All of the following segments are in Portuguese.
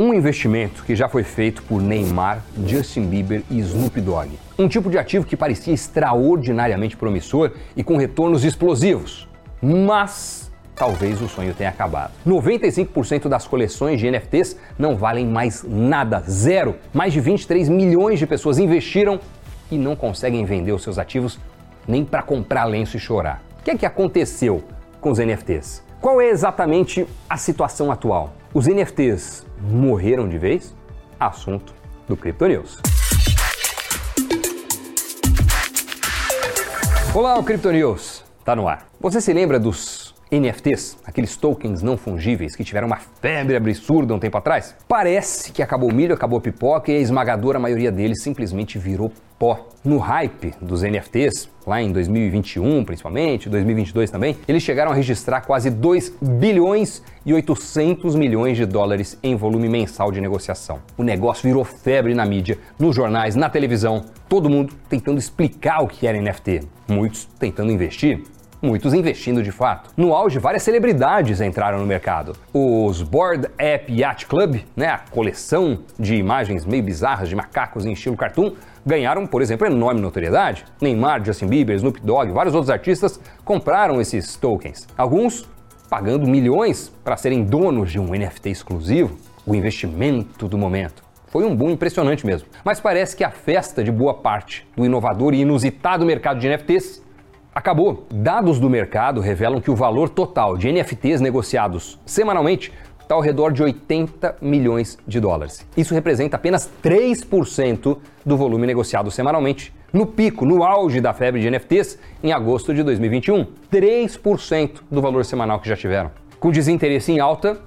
Um investimento que já foi feito por Neymar, Justin Bieber e Snoop Dogg. Um tipo de ativo que parecia extraordinariamente promissor e com retornos explosivos. Mas talvez o sonho tenha acabado. 95% das coleções de NFTs não valem mais nada, zero. Mais de 23 milhões de pessoas investiram e não conseguem vender os seus ativos nem para comprar lenço e chorar. O que é que aconteceu com os NFTs? Qual é exatamente a situação atual? Os NFTs morreram de vez? Assunto do Crypto News. Olá, o Crypto News está no ar. Você se lembra dos NFTs, aqueles tokens não fungíveis que tiveram uma febre absurda um tempo atrás? Parece que acabou o milho, acabou a pipoca e a esmagadora maioria deles simplesmente virou pó. No hype dos NFTs, lá em 2021 principalmente, 2022 também, eles chegaram a registrar quase 2 bilhões e 800 milhões de dólares em volume mensal de negociação. O negócio virou febre na mídia, nos jornais, na televisão, todo mundo tentando explicar o que era NFT, muitos tentando investir muitos investindo de fato. No auge, várias celebridades entraram no mercado. Os Board App Yacht Club, né, a coleção de imagens meio bizarras de macacos em estilo cartoon, ganharam, por exemplo, enorme notoriedade. Neymar, Justin Bieber, Snoop Dogg, vários outros artistas compraram esses tokens. Alguns pagando milhões para serem donos de um NFT exclusivo, o investimento do momento. Foi um boom impressionante mesmo. Mas parece que a festa de boa parte do inovador e inusitado mercado de NFTs acabou. Dados do mercado revelam que o valor total de NFTs negociados semanalmente está ao redor de 80 milhões de dólares. Isso representa apenas 3% do volume negociado semanalmente. No pico, no auge da febre de NFTs, em agosto de 2021, 3% do valor semanal que já tiveram. Com desinteresse em alta,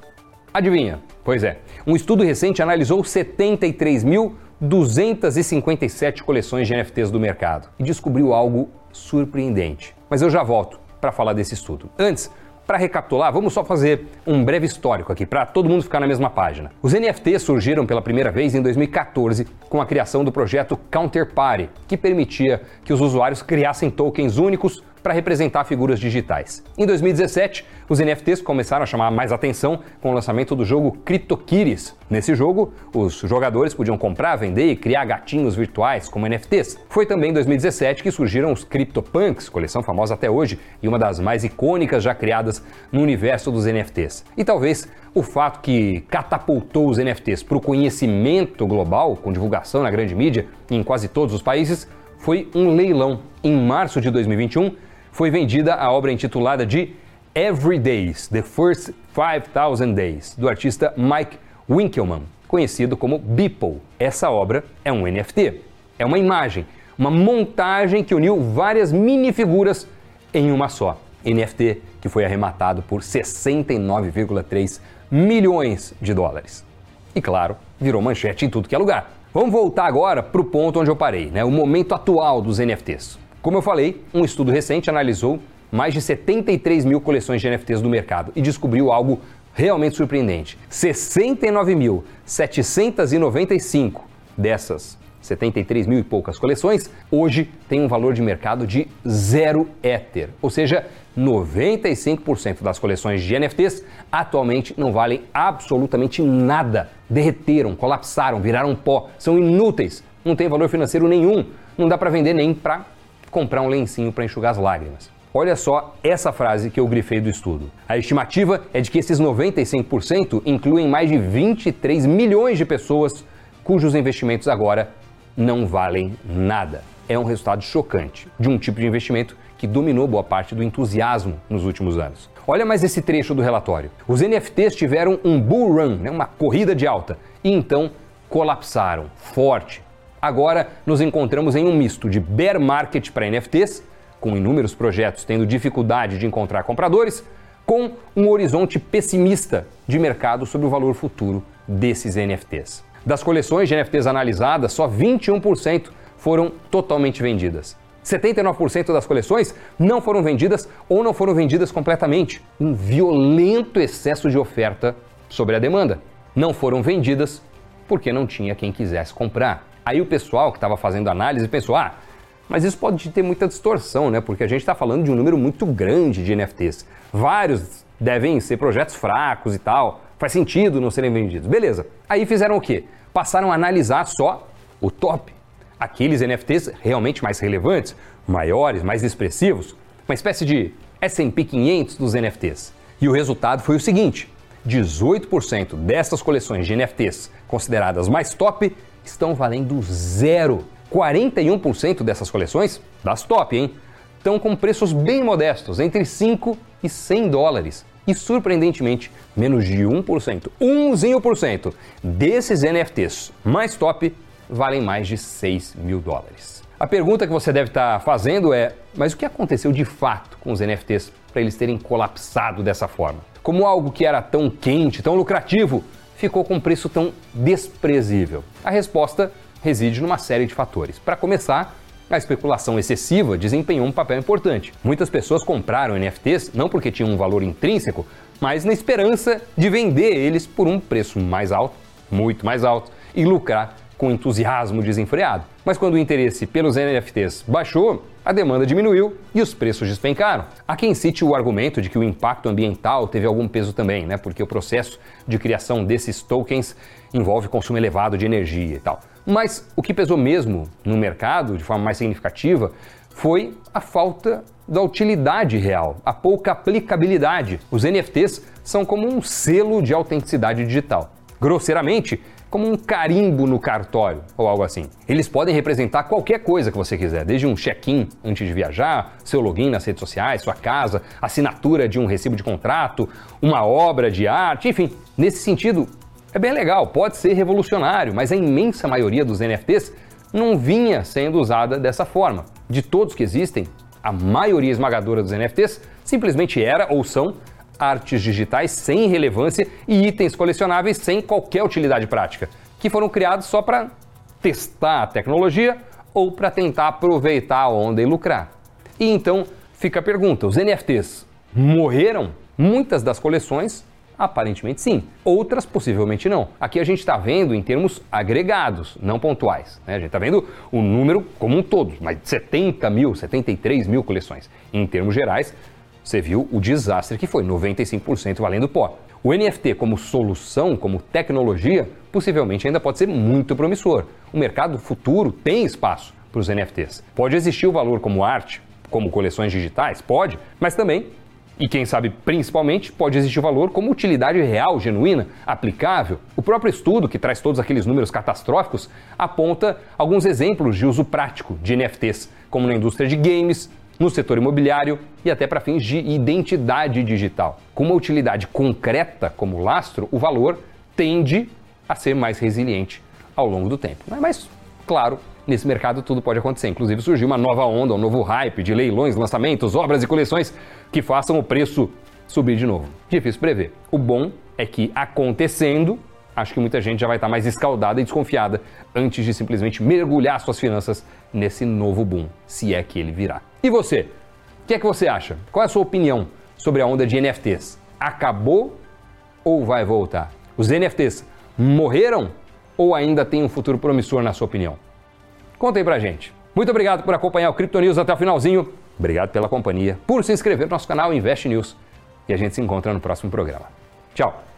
adivinha? Pois é, um estudo recente analisou 73.257 coleções de NFTs do mercado e descobriu algo surpreendente. Mas eu já volto para falar desse estudo. Antes, para recapitular, vamos só fazer um breve histórico aqui para todo mundo ficar na mesma página. Os NFTs surgiram pela primeira vez em 2014 com a criação do projeto Counterparty, que permitia que os usuários criassem tokens únicos para representar figuras digitais. Em 2017, os NFTs começaram a chamar mais atenção com o lançamento do jogo CryptoKitties. Nesse jogo, os jogadores podiam comprar, vender e criar gatinhos virtuais como NFTs. Foi também em 2017 que surgiram os CryptoPunks, coleção famosa até hoje e uma das mais icônicas já criadas no universo dos NFTs. E talvez o fato que catapultou os NFTs para o conhecimento global, com divulgação na grande mídia em quase todos os países, foi um leilão. Em março de 2021, foi vendida a obra intitulada de Every Days, The First 5000 Days, do artista Mike Winkelmann, conhecido como Beeple. Essa obra é um NFT, é uma imagem, uma montagem que uniu várias minifiguras em uma só. NFT que foi arrematado por 69,3 milhões de dólares. E claro, virou manchete em tudo que é lugar. Vamos voltar agora para o ponto onde eu parei, né? o momento atual dos NFTs. Como eu falei, um estudo recente analisou mais de 73 mil coleções de NFTs do mercado e descobriu algo realmente surpreendente. 69.795 dessas 73 mil e poucas coleções, hoje tem um valor de mercado de zero Ether. Ou seja, 95% das coleções de NFTs atualmente não valem absolutamente nada. Derreteram, colapsaram, viraram pó, são inúteis, não tem valor financeiro nenhum, não dá para vender nem para comprar um lencinho para enxugar as lágrimas. Olha só essa frase que eu grifei do estudo. A estimativa é de que esses 95% incluem mais de 23 milhões de pessoas cujos investimentos agora não valem nada. É um resultado chocante de um tipo de investimento que dominou boa parte do entusiasmo nos últimos anos. Olha mais esse trecho do relatório. Os NFTs tiveram um bull run, né, uma corrida de alta, e então colapsaram forte Agora nos encontramos em um misto de bear market para NFTs, com inúmeros projetos tendo dificuldade de encontrar compradores, com um horizonte pessimista de mercado sobre o valor futuro desses NFTs. Das coleções de NFTs analisadas, só 21% foram totalmente vendidas. 79% das coleções não foram vendidas ou não foram vendidas completamente. Um violento excesso de oferta sobre a demanda. Não foram vendidas porque não tinha quem quisesse comprar. Aí o pessoal que estava fazendo análise pensou: ah, mas isso pode ter muita distorção, né? Porque a gente está falando de um número muito grande de NFTs. Vários devem ser projetos fracos e tal, faz sentido não serem vendidos. Beleza. Aí fizeram o quê? Passaram a analisar só o top. Aqueles NFTs realmente mais relevantes, maiores, mais expressivos, uma espécie de S&P 500 dos NFTs. E o resultado foi o seguinte: 18% dessas coleções de NFTs consideradas mais top estão valendo zero. 41% dessas coleções, das top, hein, estão com preços bem modestos, entre 5 e 100 dólares. E surpreendentemente, menos de 1%, 1% desses NFTs mais top valem mais de 6 mil dólares. A pergunta que você deve estar fazendo é: mas o que aconteceu de fato com os NFTs para eles terem colapsado dessa forma? Como algo que era tão quente, tão lucrativo, ficou com um preço tão desprezível? A resposta reside numa série de fatores. Para começar, a especulação excessiva desempenhou um papel importante. Muitas pessoas compraram NFTs não porque tinham um valor intrínseco, mas na esperança de vender eles por um preço mais alto, muito mais alto, e lucrar com entusiasmo desenfreado. Mas quando o interesse pelos NFTs baixou, a demanda diminuiu e os preços despencaram. Há quem cite o argumento de que o impacto ambiental teve algum peso também, né? Porque o processo de criação desses tokens envolve consumo elevado de energia e tal. Mas o que pesou mesmo no mercado, de forma mais significativa, foi a falta da utilidade real, a pouca aplicabilidade. Os NFTs são como um selo de autenticidade digital. Grosseiramente, como um carimbo no cartório ou algo assim. Eles podem representar qualquer coisa que você quiser, desde um check-in antes de viajar, seu login nas redes sociais, sua casa, assinatura de um recibo de contrato, uma obra de arte, enfim. Nesse sentido, é bem legal, pode ser revolucionário, mas a imensa maioria dos NFTs não vinha sendo usada dessa forma. De todos que existem, a maioria esmagadora dos NFTs simplesmente era ou são artes digitais sem relevância e itens colecionáveis sem qualquer utilidade prática, que foram criados só para testar a tecnologia ou para tentar aproveitar a onda e lucrar. E então fica a pergunta: os NFTs morreram? Muitas das coleções Aparentemente sim. Outras possivelmente não. Aqui a gente está vendo em termos agregados, não pontuais. Né? A gente está vendo o número como um todo, mais de 70 mil, 73 mil coleções. Em termos gerais, você viu o desastre que foi, 95% valendo pó. O NFT como solução, como tecnologia, possivelmente ainda pode ser muito promissor. O mercado futuro tem espaço para os NFTs. Pode existir o valor como arte, como coleções digitais? Pode, mas também e quem sabe, principalmente, pode existir valor como utilidade real, genuína, aplicável. O próprio estudo, que traz todos aqueles números catastróficos, aponta alguns exemplos de uso prático de NFTs, como na indústria de games, no setor imobiliário e até para fins de identidade digital. Com uma utilidade concreta como lastro, o valor tende a ser mais resiliente ao longo do tempo. Mas, claro, nesse mercado tudo pode acontecer. Inclusive surgiu uma nova onda, um novo hype de leilões, lançamentos, obras e coleções que façam o preço subir de novo. Difícil prever. O bom é que acontecendo, acho que muita gente já vai estar mais escaldada e desconfiada antes de simplesmente mergulhar suas finanças nesse novo boom, se é que ele virá. E você? O que é que você acha? Qual é a sua opinião sobre a onda de NFTs? Acabou ou vai voltar? Os NFTs morreram ou ainda tem um futuro promissor na sua opinião? Conta aí pra gente. Muito obrigado por acompanhar o Crypto News até o finalzinho. Obrigado pela companhia, por se inscrever no nosso canal Invest News. E a gente se encontra no próximo programa. Tchau!